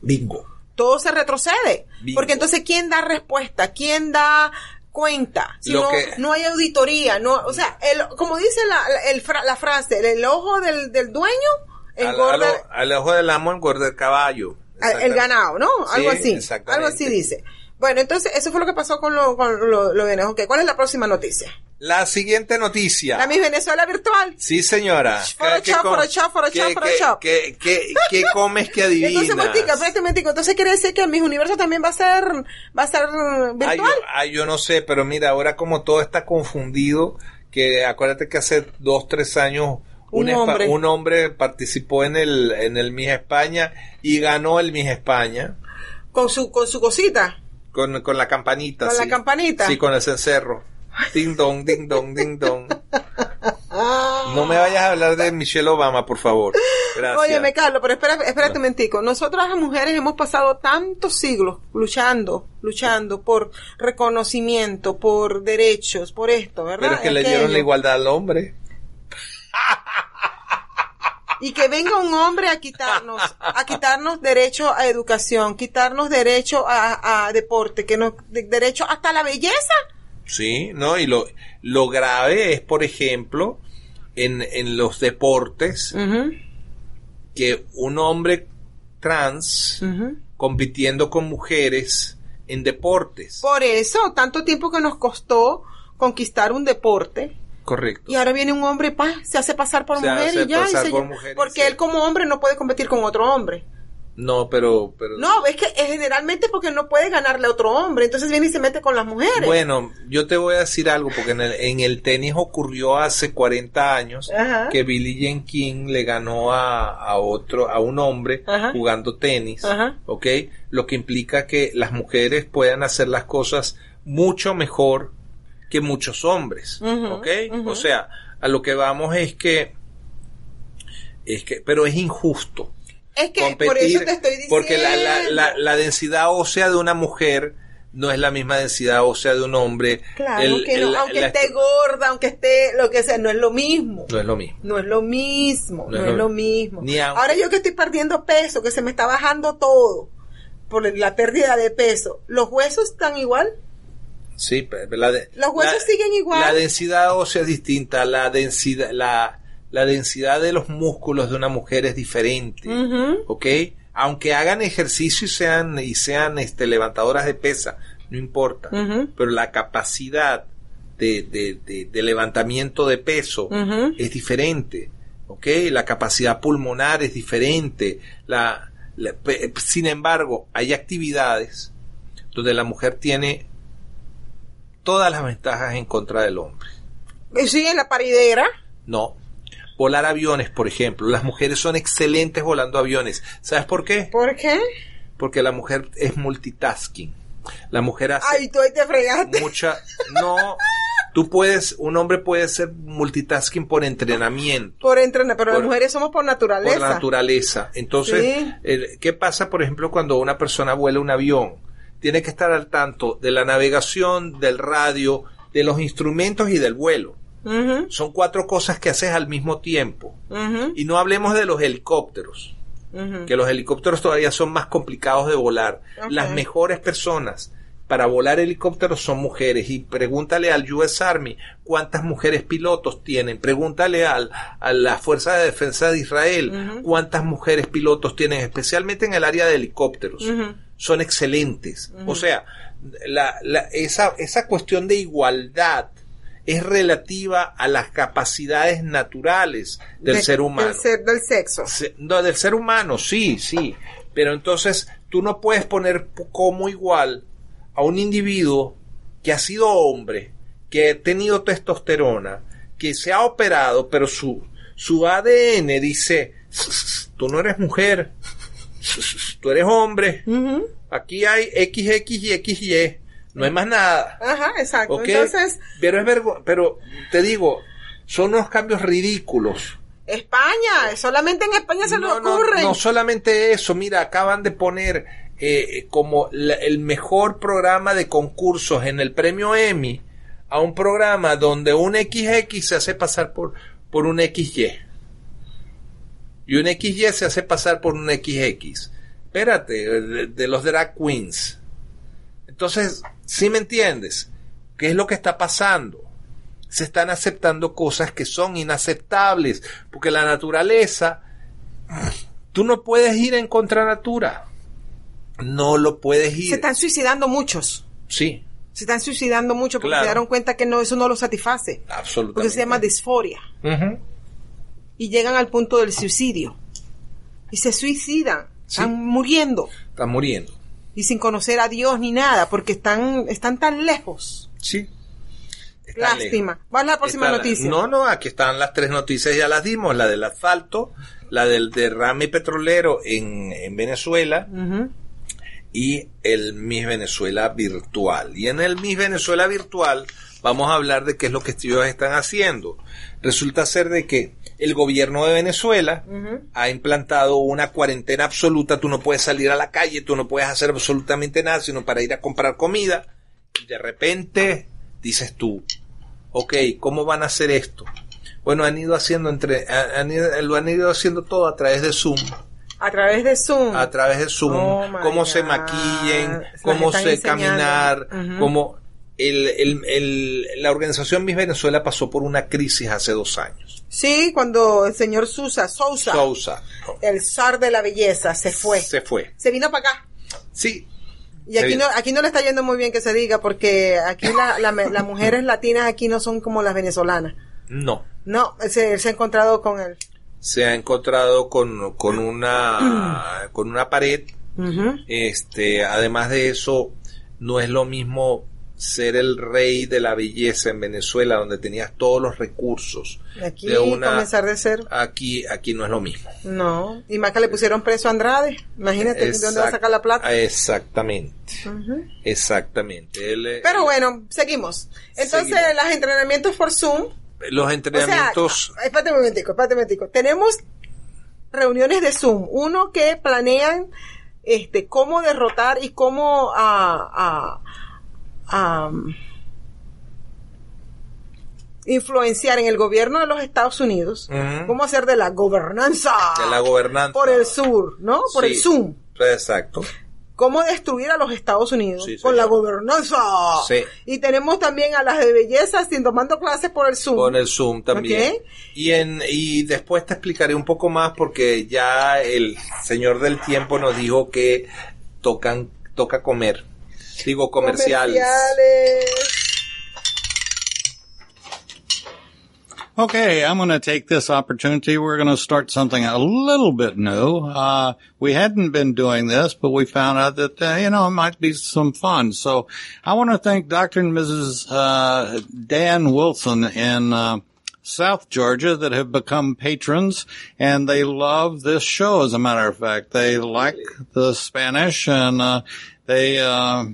Bingo. Todo se retrocede. Bingo. Porque entonces, ¿quién da respuesta? ¿Quién da cuenta? Si no, que- no hay auditoría. No, o sea, el, como dice la, el la frase, el, el ojo del, del dueño engorda al- al ojo del amo engorda el caballo. al- el ganado, ¿no? Algo Sí, así. Algo así dice. Bueno, entonces, eso fue lo que pasó con lo, con lo, lo de Venezuela. Ok, ¿Cuál es la próxima noticia? La siguiente noticia. La Miss Venezuela virtual. Sí, señora. Foro ¿Qué chop, com- foro chop, foro qué- qué- qué- comes que adivinas? Entonces, Montica, un momentico. Entonces quiere decir que Miss Universo también va a ser, va a ser uh, virtual. Ay, yo, ay, yo no sé, pero mira, ahora como todo está confundido, que acuérdate que hace dos, tres años Un espa- hombre. un hombre participó en el, en el Miss España y ganó el Miss España Con su, con su cosita. Con, con la campanita. ¿Con la sí. campanita? Sí, con el cencerro. Ding dong, ding dong, ding dong. No me vayas a hablar de Michelle Obama, por favor. Gracias. Óyeme, Carlos, pero espera, espérate un momentico. Nosotras las mujeres hemos pasado tantos siglos luchando, luchando por reconocimiento, por derechos, por esto, ¿verdad? Pero es que le dieron la igualdad al hombre. Y que venga un hombre a quitarnos, a quitarnos derecho a educación, quitarnos derecho a, a deporte, que nos, de- derecho hasta la belleza. Sí, ¿no? Y lo, lo grave es, por ejemplo, en, en los deportes, que un hombre trans compitiendo con mujeres en deportes. Por eso, tanto tiempo que nos costó conquistar un deporte. Correcto. Y ahora viene un hombre, pa, se hace pasar por Se mujer hace y ya. y pasar se- por mujer y porque él como hombre no puede competir con otro hombre. No, pero, pero No, es que es generalmente porque no puede ganarle a otro hombre. Entonces viene y se mete con las mujeres. Bueno, yo te voy a decir algo, porque en el, en el tenis ocurrió hace 40 años Ajá. que Billie Jean King le ganó a, a otro, a un hombre Ajá. jugando tenis, Ajá. ¿ok? Lo que implica que las mujeres puedan hacer las cosas mucho mejor que muchos hombres, ¿ok? O sea, a lo que vamos es que, es que, pero es injusto es que competir, por eso te estoy diciendo. porque la, la, la, la densidad ósea de una mujer no es la misma densidad ósea de un hombre. Claro El- que no, el- aunque esté gorda, aunque esté lo que sea, no es lo mismo. No es lo mismo. No es lo mismo, no, es lo mismo. Ni aunque- Ahora yo que estoy perdiendo peso, que se me está bajando todo por la pérdida de peso, ¿los huesos están igual? Sí, la de- Los huesos la- siguen igual. La densidad ósea es distinta, la densidad, la, la densidad de los músculos de una mujer es diferente. ¿ok? Aunque hagan ejercicio y sean, y sean este, levantadoras de pesa, no importa, pero la capacidad de, de, de- de levantamiento de peso es diferente, ¿ok? La capacidad pulmonar es diferente, la, sin embargo, hay actividades donde la mujer tiene todas las ventajas en contra del hombre. Eh, Sí, en la paridera. No. Volar aviones, por ejemplo. Las mujeres son excelentes volando aviones. ¿Sabes por qué? ¿Por qué? Porque la mujer es multitasking. La mujer hace Ay, tú ahí te fregaste. mucha... No, tú puedes, un hombre puede ser multitasking por entrenamiento. Por entrenar, pero Por- las mujeres somos por naturaleza. por la naturaleza. Entonces, Sí. el- ¿qué pasa, por ejemplo, cuando una persona vuela un avión? Tiene que estar al tanto de la navegación, del radio, de los instrumentos y del vuelo. Son cuatro cosas que haces al mismo tiempo. Y no hablemos de los helicópteros, que los helicópteros todavía son más complicados de volar. Las mejores personas para volar helicópteros son mujeres. Y pregúntale al US Army cuántas mujeres pilotos tienen. Pregúntale al, a la Fuerza de Defensa de Israel cuántas mujeres pilotos tienen, especialmente en el área de helicópteros. Son excelentes. O sea, la, la- esa, esa cuestión de igualdad es relativa a las capacidades naturales del De- ser humano. Del, ser- del sexo. Se- No, del ser humano, sí, sí. Pero entonces tú no puedes poner como igual a un individuo que ha sido hombre, que ha tenido testosterona, que se ha operado, pero su, su ADN dice, tú no eres mujer, tú eres hombre, aquí hay XX y XY, no hay más nada. Ajá, exacto. ¿ok? Entonces, pero es vergo pero te digo, son unos cambios ridículos. España, solamente en España se no, le no, ocurre. no solamente eso, mira, acaban de poner eh, como la- el mejor programa de concursos en el premio Emmy a un programa donde un XX se hace pasar por, por un XY. Y un XY se hace pasar por un XX. Espérate, de, de los drag queens. Entonces, ¿sí me entiendes? ¿Qué es lo que está pasando? se están aceptando cosas que son inaceptables, porque la naturaleza, tú no puedes ir en contra natura, no lo puedes ir. Se están suicidando muchos. Sí, Se están suicidando mucho porque Claro. se dieron cuenta que no, eso no los satisface. absolutamente. Porque se llama disforia. Ujú. Y llegan al punto del suicidio. Y se suicidan. Sí. Están muriendo. Están muriendo. Y sin conocer a Dios ni nada, porque están, están tan lejos. Sí. Están Lástima. lejos. Vamos a la próxima Está la- noticia. No, no, aquí están las tres noticias, ya las dimos, la del asfalto, la del derrame petrolero en, en Venezuela y el Miss Venezuela virtual. Y en el Miss Venezuela virtual vamos a hablar de qué es lo que ellos están haciendo. Resulta ser de que el gobierno de Venezuela ha implantado una cuarentena absoluta, tú no puedes salir a la calle, tú no puedes hacer absolutamente nada, sino para ir a comprar comida. Y de repente dices tú, ok, ¿cómo van a hacer esto? Bueno, han ido haciendo entre, han ido- lo han ido haciendo todo a través de Zoom. A través de Zoom. a través de Zoom, Oh, cómo se maquillen, Se cómo se enseñando. caminar, cómo el, el- el- la organización Miss Venezuela pasó por una crisis hace dos años. Sí, cuando el señor Sousa, Sousa, Sousa el zar de la belleza, se fue. se fue. Se vino para acá. Sí, Y aquí vino. no, aquí no le está yendo muy bien que se diga, porque aquí la- la- las mujeres latinas aquí no son como las venezolanas. no. No, él se, se ha encontrado con él. Se ha encontrado con, con una con una pared. Este, además de eso, no es lo mismo ser el rey de la belleza en Venezuela, donde tenías todos los recursos. Aquí de una- comenzar de cero. Aquí, aquí no es lo mismo. No. Y más que le pusieron preso a Andrade. Imagínate de dónde va a sacar la plata. Exactamente. Exactamente. Él, Pero bueno, seguimos. Entonces, Seguimos. los entrenamientos por Zoom. los O sea, entrenamientos. espérate un momentico, espérate un momentico. Tenemos reuniones de Zoom. Uno que planean este cómo derrotar y cómo a, a- a, um, influenciar en el gobierno de los Estados Unidos. Cómo hacer de la gobernanza. de la gobernanza. Por el sur, ¿no? Por Sí. el Zoom. Exacto. cómo destruir a los Estados Unidos Sí, con la gobernanza. Sí. Y tenemos también a las de belleza sin tomando clases por el Zoom. Con el Zoom también. Ok. Y, en, y después te explicaré un poco más porque ya el señor del tiempo nos dijo que tocan, toca comer. Digo, comerciales. Comerciales. Okay, I'm going to take this opportunity. We're going to start something a little bit new. Uh, we hadn't been doing this, but we found out that, uh, you know, it might be some fun. So I want to thank Dr. and Mrs. Uh, Dan Wilson in, uh, South Georgia that have become patrons and they love this show. As a matter of fact, they like the Spanish and, uh, they, uh,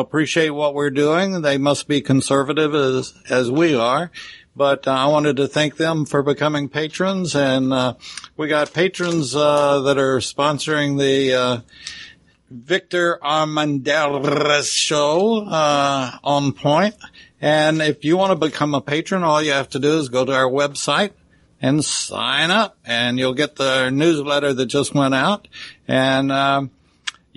appreciate what we're doing. They must be conservative as, as we are. But uh, I wanted to thank them for becoming patrons and, uh, we got patrons, uh, that are sponsoring the, uh, Victor Armandel's show, uh, on point. And if you want to become a patron, all you have to do is go to our website and sign up and you'll get the newsletter that just went out and, um,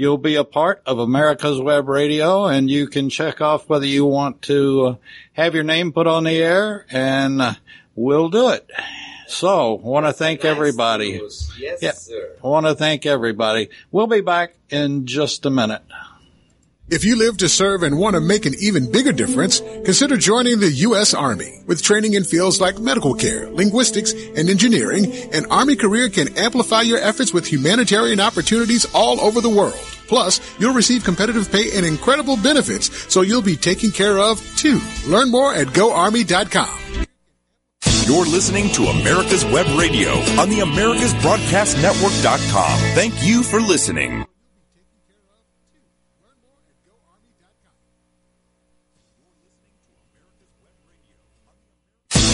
you'll be a part of America's Web Radio and you can check off whether you want to uh, have your name put on the air and uh, we'll do it. So, want to thank everybody. Yes, Yeah. sir. I want to thank everybody. We'll be back in just a minute. If you live to serve and want to make an even bigger difference, consider joining the U.S. Army. With training in fields like medical care, linguistics, and engineering, an Army career can amplify your efforts with humanitarian opportunities all over the world. Plus, you'll receive competitive pay and incredible benefits, so you'll be taken care of too. Learn more at goarmy.com. You're listening to America's Web Radio on the AmericasBroadcastNetwork.com. Thank you for listening.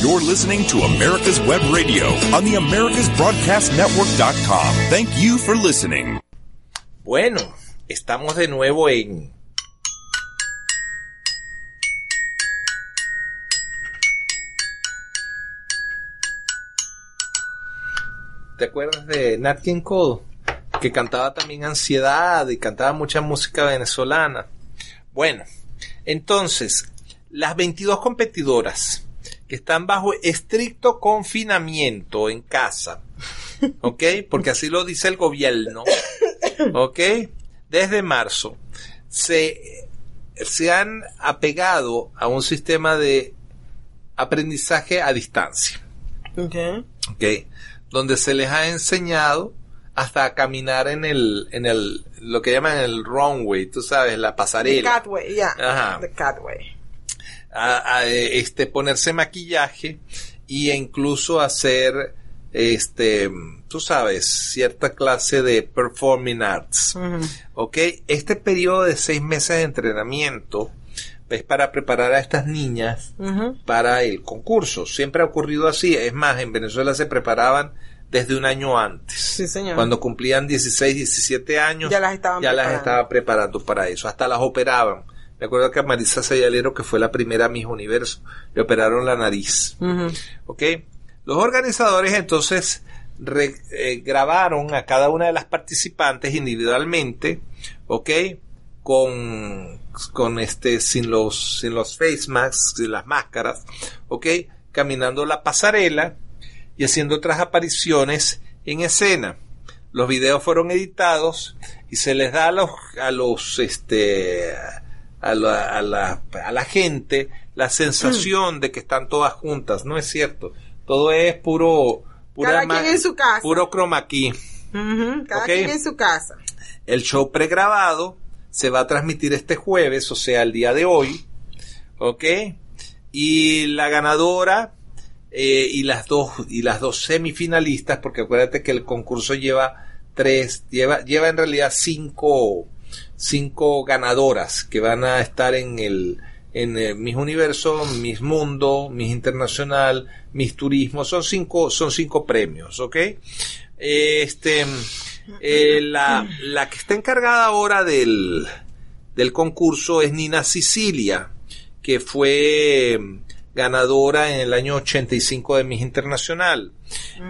You're listening to America's Web Radio on the AmericasBroadcastNetwork.com. Thank you for listening. Bueno, estamos de nuevo en ¿Te acuerdas de Nat King? Que cantaba también Ansiedad y cantaba mucha música venezolana. Bueno, entonces, las 22 competidoras que están bajo estricto confinamiento en casa, ¿ok? Porque así lo dice el gobierno, ¿ok? Desde marzo, se, se han apegado a un sistema de aprendizaje a distancia. Ok. ¿ok? Donde se les ha enseñado hasta a caminar en el, en el, lo que llaman el runway, tú sabes, la The pasarela. Catway, yeah. Ajá. The Catway. A, a, este, ponerse maquillaje y incluso hacer, este, tú sabes, cierta clase de performing arts. ¿Ok? Este periodo de seis meses de entrenamiento es para preparar a estas niñas para el concurso. Siempre ha ocurrido así. Es más, en Venezuela se preparaban desde un año antes. Sí, señor. Cuando cumplían 16, 17 años, Ya las estaban ya las preparando. estaba preparando para eso. Hasta las operaban Me acuerdo que a Marisa Sayalero, que fue la primera Miss Universo, le operaron la nariz. ¿Ok? Los organizadores entonces eh, grabaron a cada una de las participantes individualmente, ¿ok? Con, con este, sin los, sin los face masks, sin las máscaras, ¿ok? Caminando la pasarela y haciendo otras apariciones en escena. Los videos fueron editados y se les da a los, a los, este, a la, a la, a la gente la sensación de que están todas juntas. No es cierto. Todo es puro, pura Cada quien en su casa. puro chroma key. Cada quien en su casa. El show pregrabado se va a transmitir este jueves, o sea, el día de hoy, ¿ok? Y la ganadora eh, y las dos y las dos semifinalistas, porque acuérdate que el concurso lleva tres, lleva lleva en realidad cinco cinco ganadoras que van a estar en el en eh, Miss Universo, Miss Mundo, Miss Internacional, Miss Turismo, son cinco son cinco premios, ¿ok? Este eh, la, la que está encargada ahora del, del concurso es Nina Sicilia, que fue mm, ganadora en el año 85 de Miss Internacional.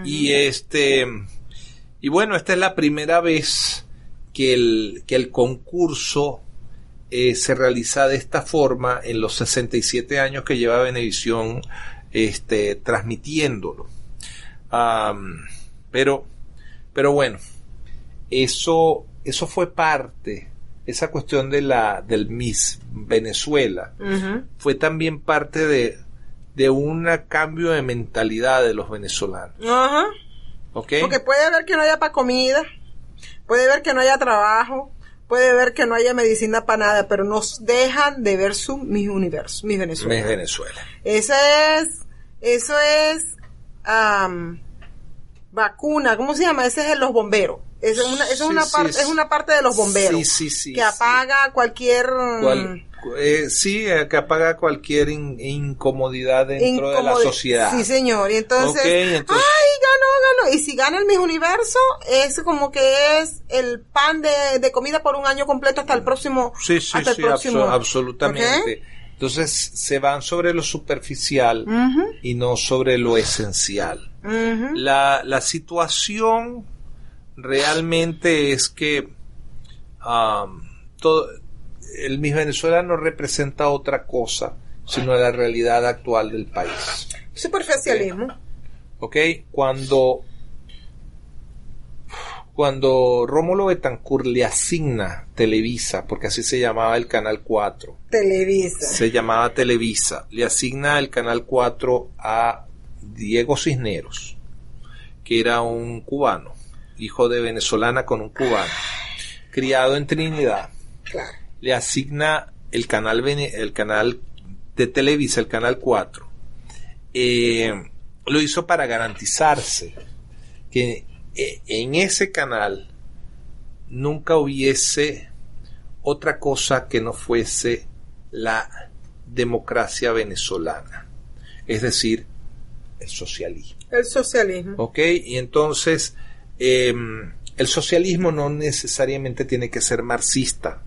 Y este, y bueno, esta es la primera vez que el, que el concurso eh, se realiza de esta forma en los 67 años que lleva Venevisión este, transmitiéndolo. Pero, pero bueno, eso, eso fue parte, esa cuestión de la, del Miss Venezuela, fue también parte de, de un cambio de mentalidad de los venezolanos. Ajá. ¿Ok? Porque puede ver que no haya para comida, puede ver que no haya trabajo, puede ver que no haya medicina para nada, pero nos dejan de ver su mi universo, mi Venezuela. Miss Venezuela. Eso es, eso es am, vacuna, ¿cómo se llama? Ese es los bomberos. Esa es una, esa es una sí, parte, sí. es una parte de los bomberos. Sí, sí, sí, que apaga cualquier Cual- eh, sí, que apaga cualquier in- incomodidad dentro de la sociedad. Sí, señor. Y entonces, ay, ganó, ganó. Y si gana el Miss Universo, es como que es el pan de, de comida por un año completo hasta el próximo. Sí, sí, hasta el sí, próximo. abso- absolutamente. Entonces se van sobre lo superficial y no sobre lo esencial. La, la situación realmente es que am, todo, el Miss Venezuela no representa otra cosa sino la realidad actual del país. Superficialismo. ¿Ok? Cuando, cuando Rómulo Betancourt le asigna Televisa, porque así se llamaba el Canal 4, Televisa. se llamaba Televisa, le asigna el Canal 4 a Diego Cisneros, que era un cubano, hijo de venezolana con un cubano, criado en Trinidad. Claro. Le asigna el canal, el canal de Televisa, el Canal 4. Eh, lo hizo para garantizarse que eh, en ese canal nunca hubiese otra cosa que no fuese la democracia venezolana, es decir, el socialismo. El socialismo. ¿Ok? Y entonces, eh, el socialismo no necesariamente tiene que ser marxista.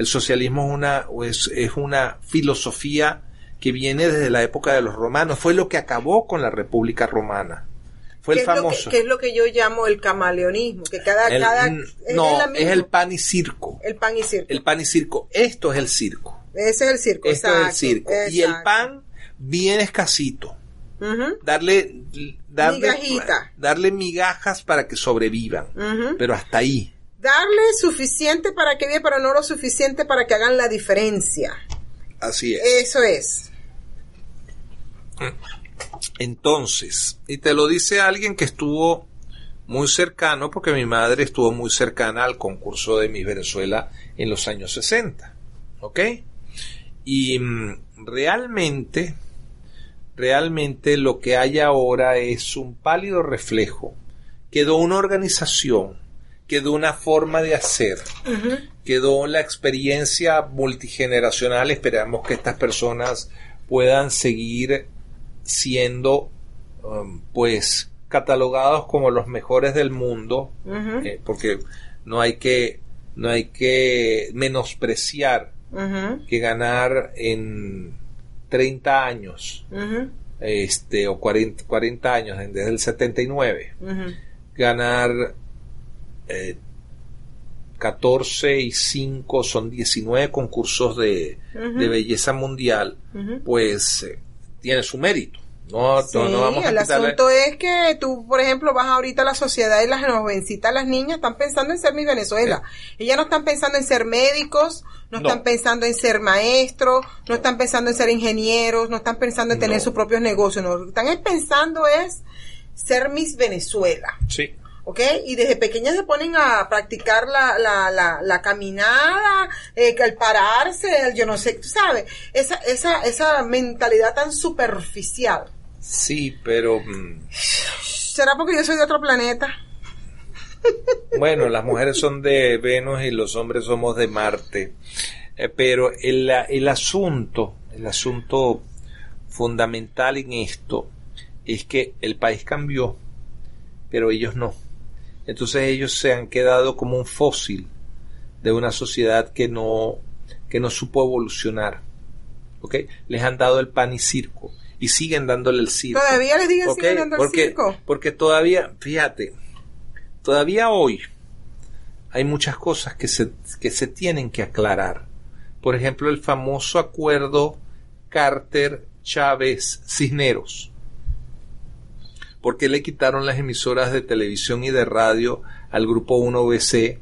El socialismo es una, es, es una filosofía que viene desde la época de los romanos. Fue lo que acabó con la República Romana. Fue ¿Qué el lo que- famoso. ¿Qué es lo que yo llamo el camaleonismo? Que cada, El- cada, es no, la es el pan y circo. El pan y circo. El pan y circo. Esto es el circo. Ese es el circo. Esto es el exacto, circo. Y el pan bien escasito. Ujú, Darle, darle, Migajita. darle migajas para que sobrevivan. Pero hasta ahí. Darle suficiente para que vivan, pero no lo suficiente para que hagan la diferencia. Así es. Eso es. Entonces, y te lo dice alguien que estuvo muy cercano, porque mi madre estuvo muy cercana al concurso de Miss Venezuela en los años 60. ¿Ok? Y mm, realmente, realmente lo que hay ahora es un pálido reflejo. Quedó una organización, quedó una forma de hacer, quedó la experiencia multigeneracional. Esperamos que estas personas puedan seguir siendo um, pues catalogados como los mejores del mundo eh, porque no hay que no hay que menospreciar que ganar en 30 años, este, o 40, 40 años, desde el 79, ujú. ganar eh, 14 y 5 son 19 concursos de, belleza mundial, pues eh, tiene su mérito. No, Sí, no, no vamos a el quitarle- asunto es que tú, por ejemplo, vas ahorita a la sociedad y las jovencitas, las niñas, están pensando en ser mi Venezuela. Ellas no están pensando en ser médicos, no, No. están pensando en ser maestros, no están pensando en ser ingenieros, no están pensando en tener No. sus propios negocios. No, lo que están es pensando es ser Miss Venezuela. Sí. ¿Ok? Y desde pequeñas se ponen a practicar la, la, la, la caminada, eh, el pararse, el yo no sé, tú sabes, esa, esa, esa mentalidad tan superficial. Sí, pero mm, ¿Será porque yo soy de otro planeta? bueno, las mujeres son de Venus y los hombres somos de Marte. Eh, pero el, el asunto, el asunto fundamental en esto es que el país cambió, pero ellos no. Entonces ellos se han quedado como un fósil de una sociedad que no, que no supo evolucionar. ¿Ok? Les han dado el pan y circo y siguen dándole el circo. Todavía les siguen, ¿Ok? siguen dando el porque, circo. Porque todavía, fíjate, todavía hoy hay muchas cosas que se, que se tienen que aclarar. Por ejemplo, el famoso acuerdo Carter-Chávez-Cisneros. ¿Por qué le quitaron las emisoras de televisión y de radio al grupo 1BC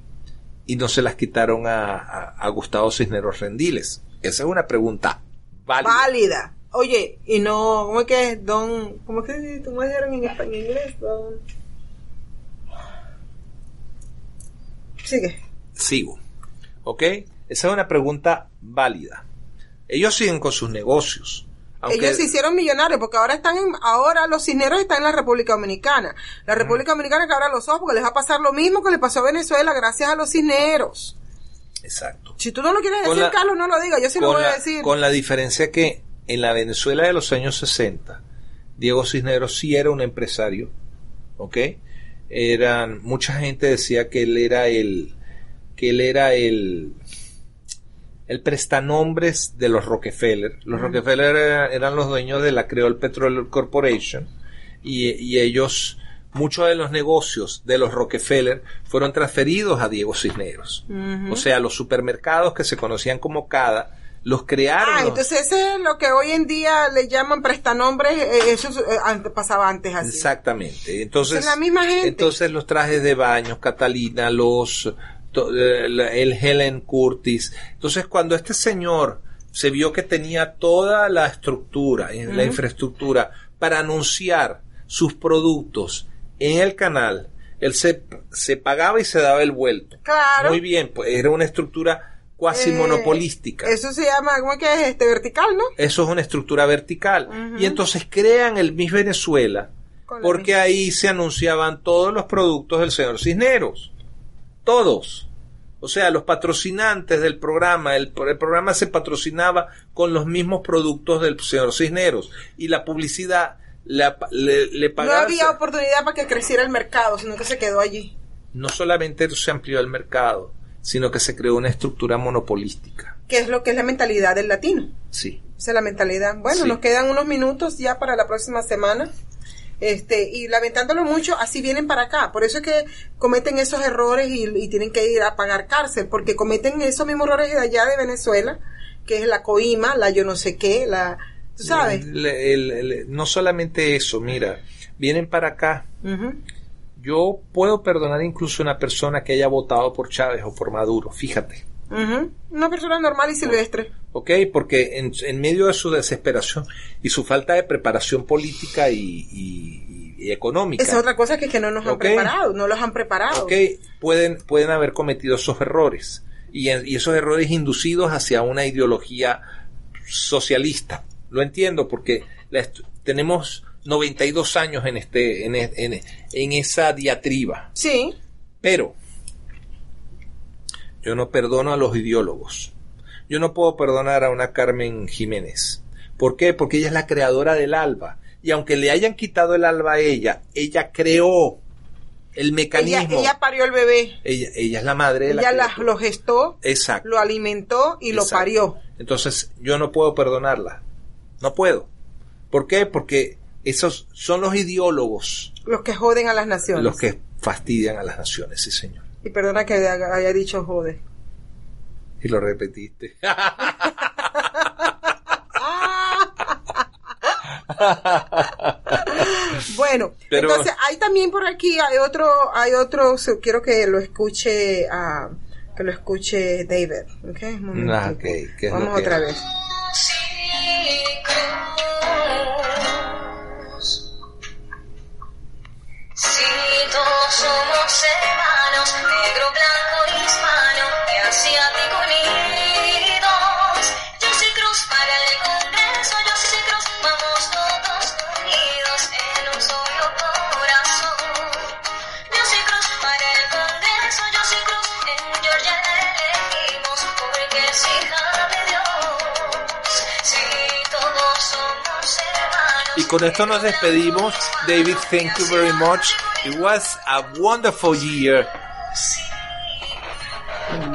y no se las quitaron a, a- a Gustavo Cisneros Rendiles? Esa es una pregunta válida. Válida. Oye, y no, ¿cómo es que es? Don, ¿cómo es que cómo dijeron en español en inglés? Don. Sigue. Sigo. ¿Ok? Esa es una pregunta válida. Ellos siguen con sus negocios. Aunque, Ellos se hicieron millonarios porque ahora están en, ahora los cisneros están en la República Dominicana. La República Dominicana que abra los ojos porque les va a pasar lo mismo que le pasó a Venezuela gracias a los cisneros. Exacto. Si tú no lo quieres Con decir, la- Carlos, no lo digas. Yo sí lo voy a decir. con la diferencia que en la Venezuela de los años 60, Diego Cisneros sí era un empresario. ¿Ok? Eran, mucha gente decía que él era el, que él era el, el prestanombres de los Rockefeller. Los Rockefeller era- eran los dueños de la Creole Petroleum Corporation y, y ellos, muchos de los negocios de los Rockefeller fueron transferidos a Diego Cisneros. O sea, los supermercados que se conocían como CADA los crearon. Ah, entonces ese es lo que hoy en día le llaman prestanombres, eh, eso eh, antes- pasaba antes así. Exactamente. Entonces, Es la misma gente. entonces los trajes de baños, Catalina, los eh, el Helen Curtis. Entonces, cuando este señor se vio que tenía toda la estructura, eh, la infraestructura para anunciar sus productos en el canal, él se, se pagaba y se daba el vuelto. Claro. Muy bien, pues era una estructura cuasi Eh, monopolística. Eso se llama, ¿cómo que es? Este vertical, ¿no? Eso es una estructura vertical. Y entonces crean el Miss Venezuela porque ahí se anunciaban todos los productos del señor Cisneros. Todos. O sea, los patrocinantes del programa, el, el programa se patrocinaba con los mismos productos del señor Cisneros. Y la publicidad la- le, le No pagaba. había oportunidad para que creciera el mercado, sino que se quedó allí. no solamente se amplió el mercado, sino que se creó una estructura monopolística. Que es lo que es la mentalidad del latino. Sí. Esa es la mentalidad. Bueno, Sí. nos quedan unos minutos ya para la próxima semana. Este, y lamentándolo mucho, así vienen para acá. Por eso es que cometen esos errores y, y tienen que ir a pagar cárcel, porque cometen esos mismos errores de allá de Venezuela, que es la coima, la yo no sé qué, la, tú sabes. El- el- el- no solamente eso, mira, vienen para acá. Yo puedo perdonar incluso a una persona que haya votado por Chávez o por Maduro, fíjate. Ujú. Una persona normal y silvestre. ¿Ok? Porque en, en medio de su desesperación y su falta de preparación política y, y- y económica, Esa es otra cosa que, es que no nos han preparado, no los han preparado. ¿ok? Pueden, pueden haber cometido esos errores. Y, y esos errores inducidos hacia una ideología socialista. Lo entiendo porque la tenemos 92 años en, este, en, e- en- en esa diatriba. Sí, Pero yo no perdono a los ideólogos. Yo no puedo perdonar a una Carmen Jiménez. ¿Por qué? Porque ella es la creadora del ALBA. Y aunque le hayan quitado el ALBA a ella, ella creó el mecanismo. Ella, parió el bebé. Ella, ella es la madre de la Ella la, lo gestó, Exacto. lo alimentó y Exacto. lo parió. Entonces, yo no puedo perdonarla. No puedo. ¿Por qué? Porque esos son los ideólogos Los que joden a las naciones. los que fastidian a las naciones, sí, señor. Y perdona que haya dicho jode. Y lo repetiste. Bueno, Pero- entonces hay también por aquí hay otro, hay otro, quiero que lo escuche, ah, que lo escuche David, ¿ok? Un momentico. Ah, ok, ¿qué es lo Vamos que- otra vez. Si todos somos con esto nos despedimos. David, thank you very much. It was a wonderful year.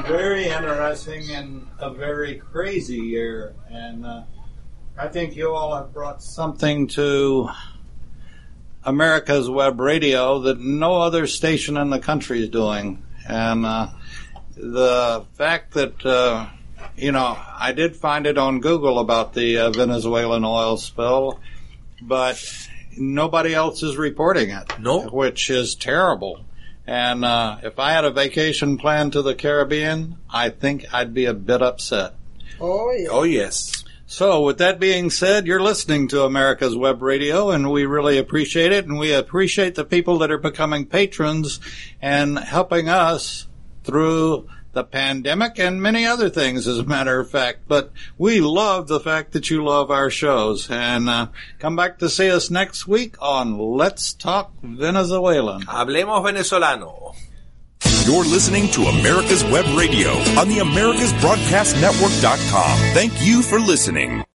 Very interesting and a very crazy year. And uh, I think you all have brought something to America's web radio that no other station in the country is doing. And uh, the fact that, uh, you know, I did find it on Google about the uh, Venezuelan oil spill, but nobody else is reporting it. No. Which is terrible. And uh, if I had a vacation plan to the Caribbean, I think I'd be a bit upset. Oh, yeah. Oh, yes. So, with that being said, you're listening to America's Web Radio, and we really appreciate it, and we appreciate the people that are becoming patrons and helping us through the pandemic and many other things, as a matter of fact. But we love the fact that you love our shows, and uh, come back to see us next week on Let's Talk Venezuelan. Hablemos venezolano. You're listening to America's Web Radio on the AmericasBroadcastNetwork.com. Thank you for listening.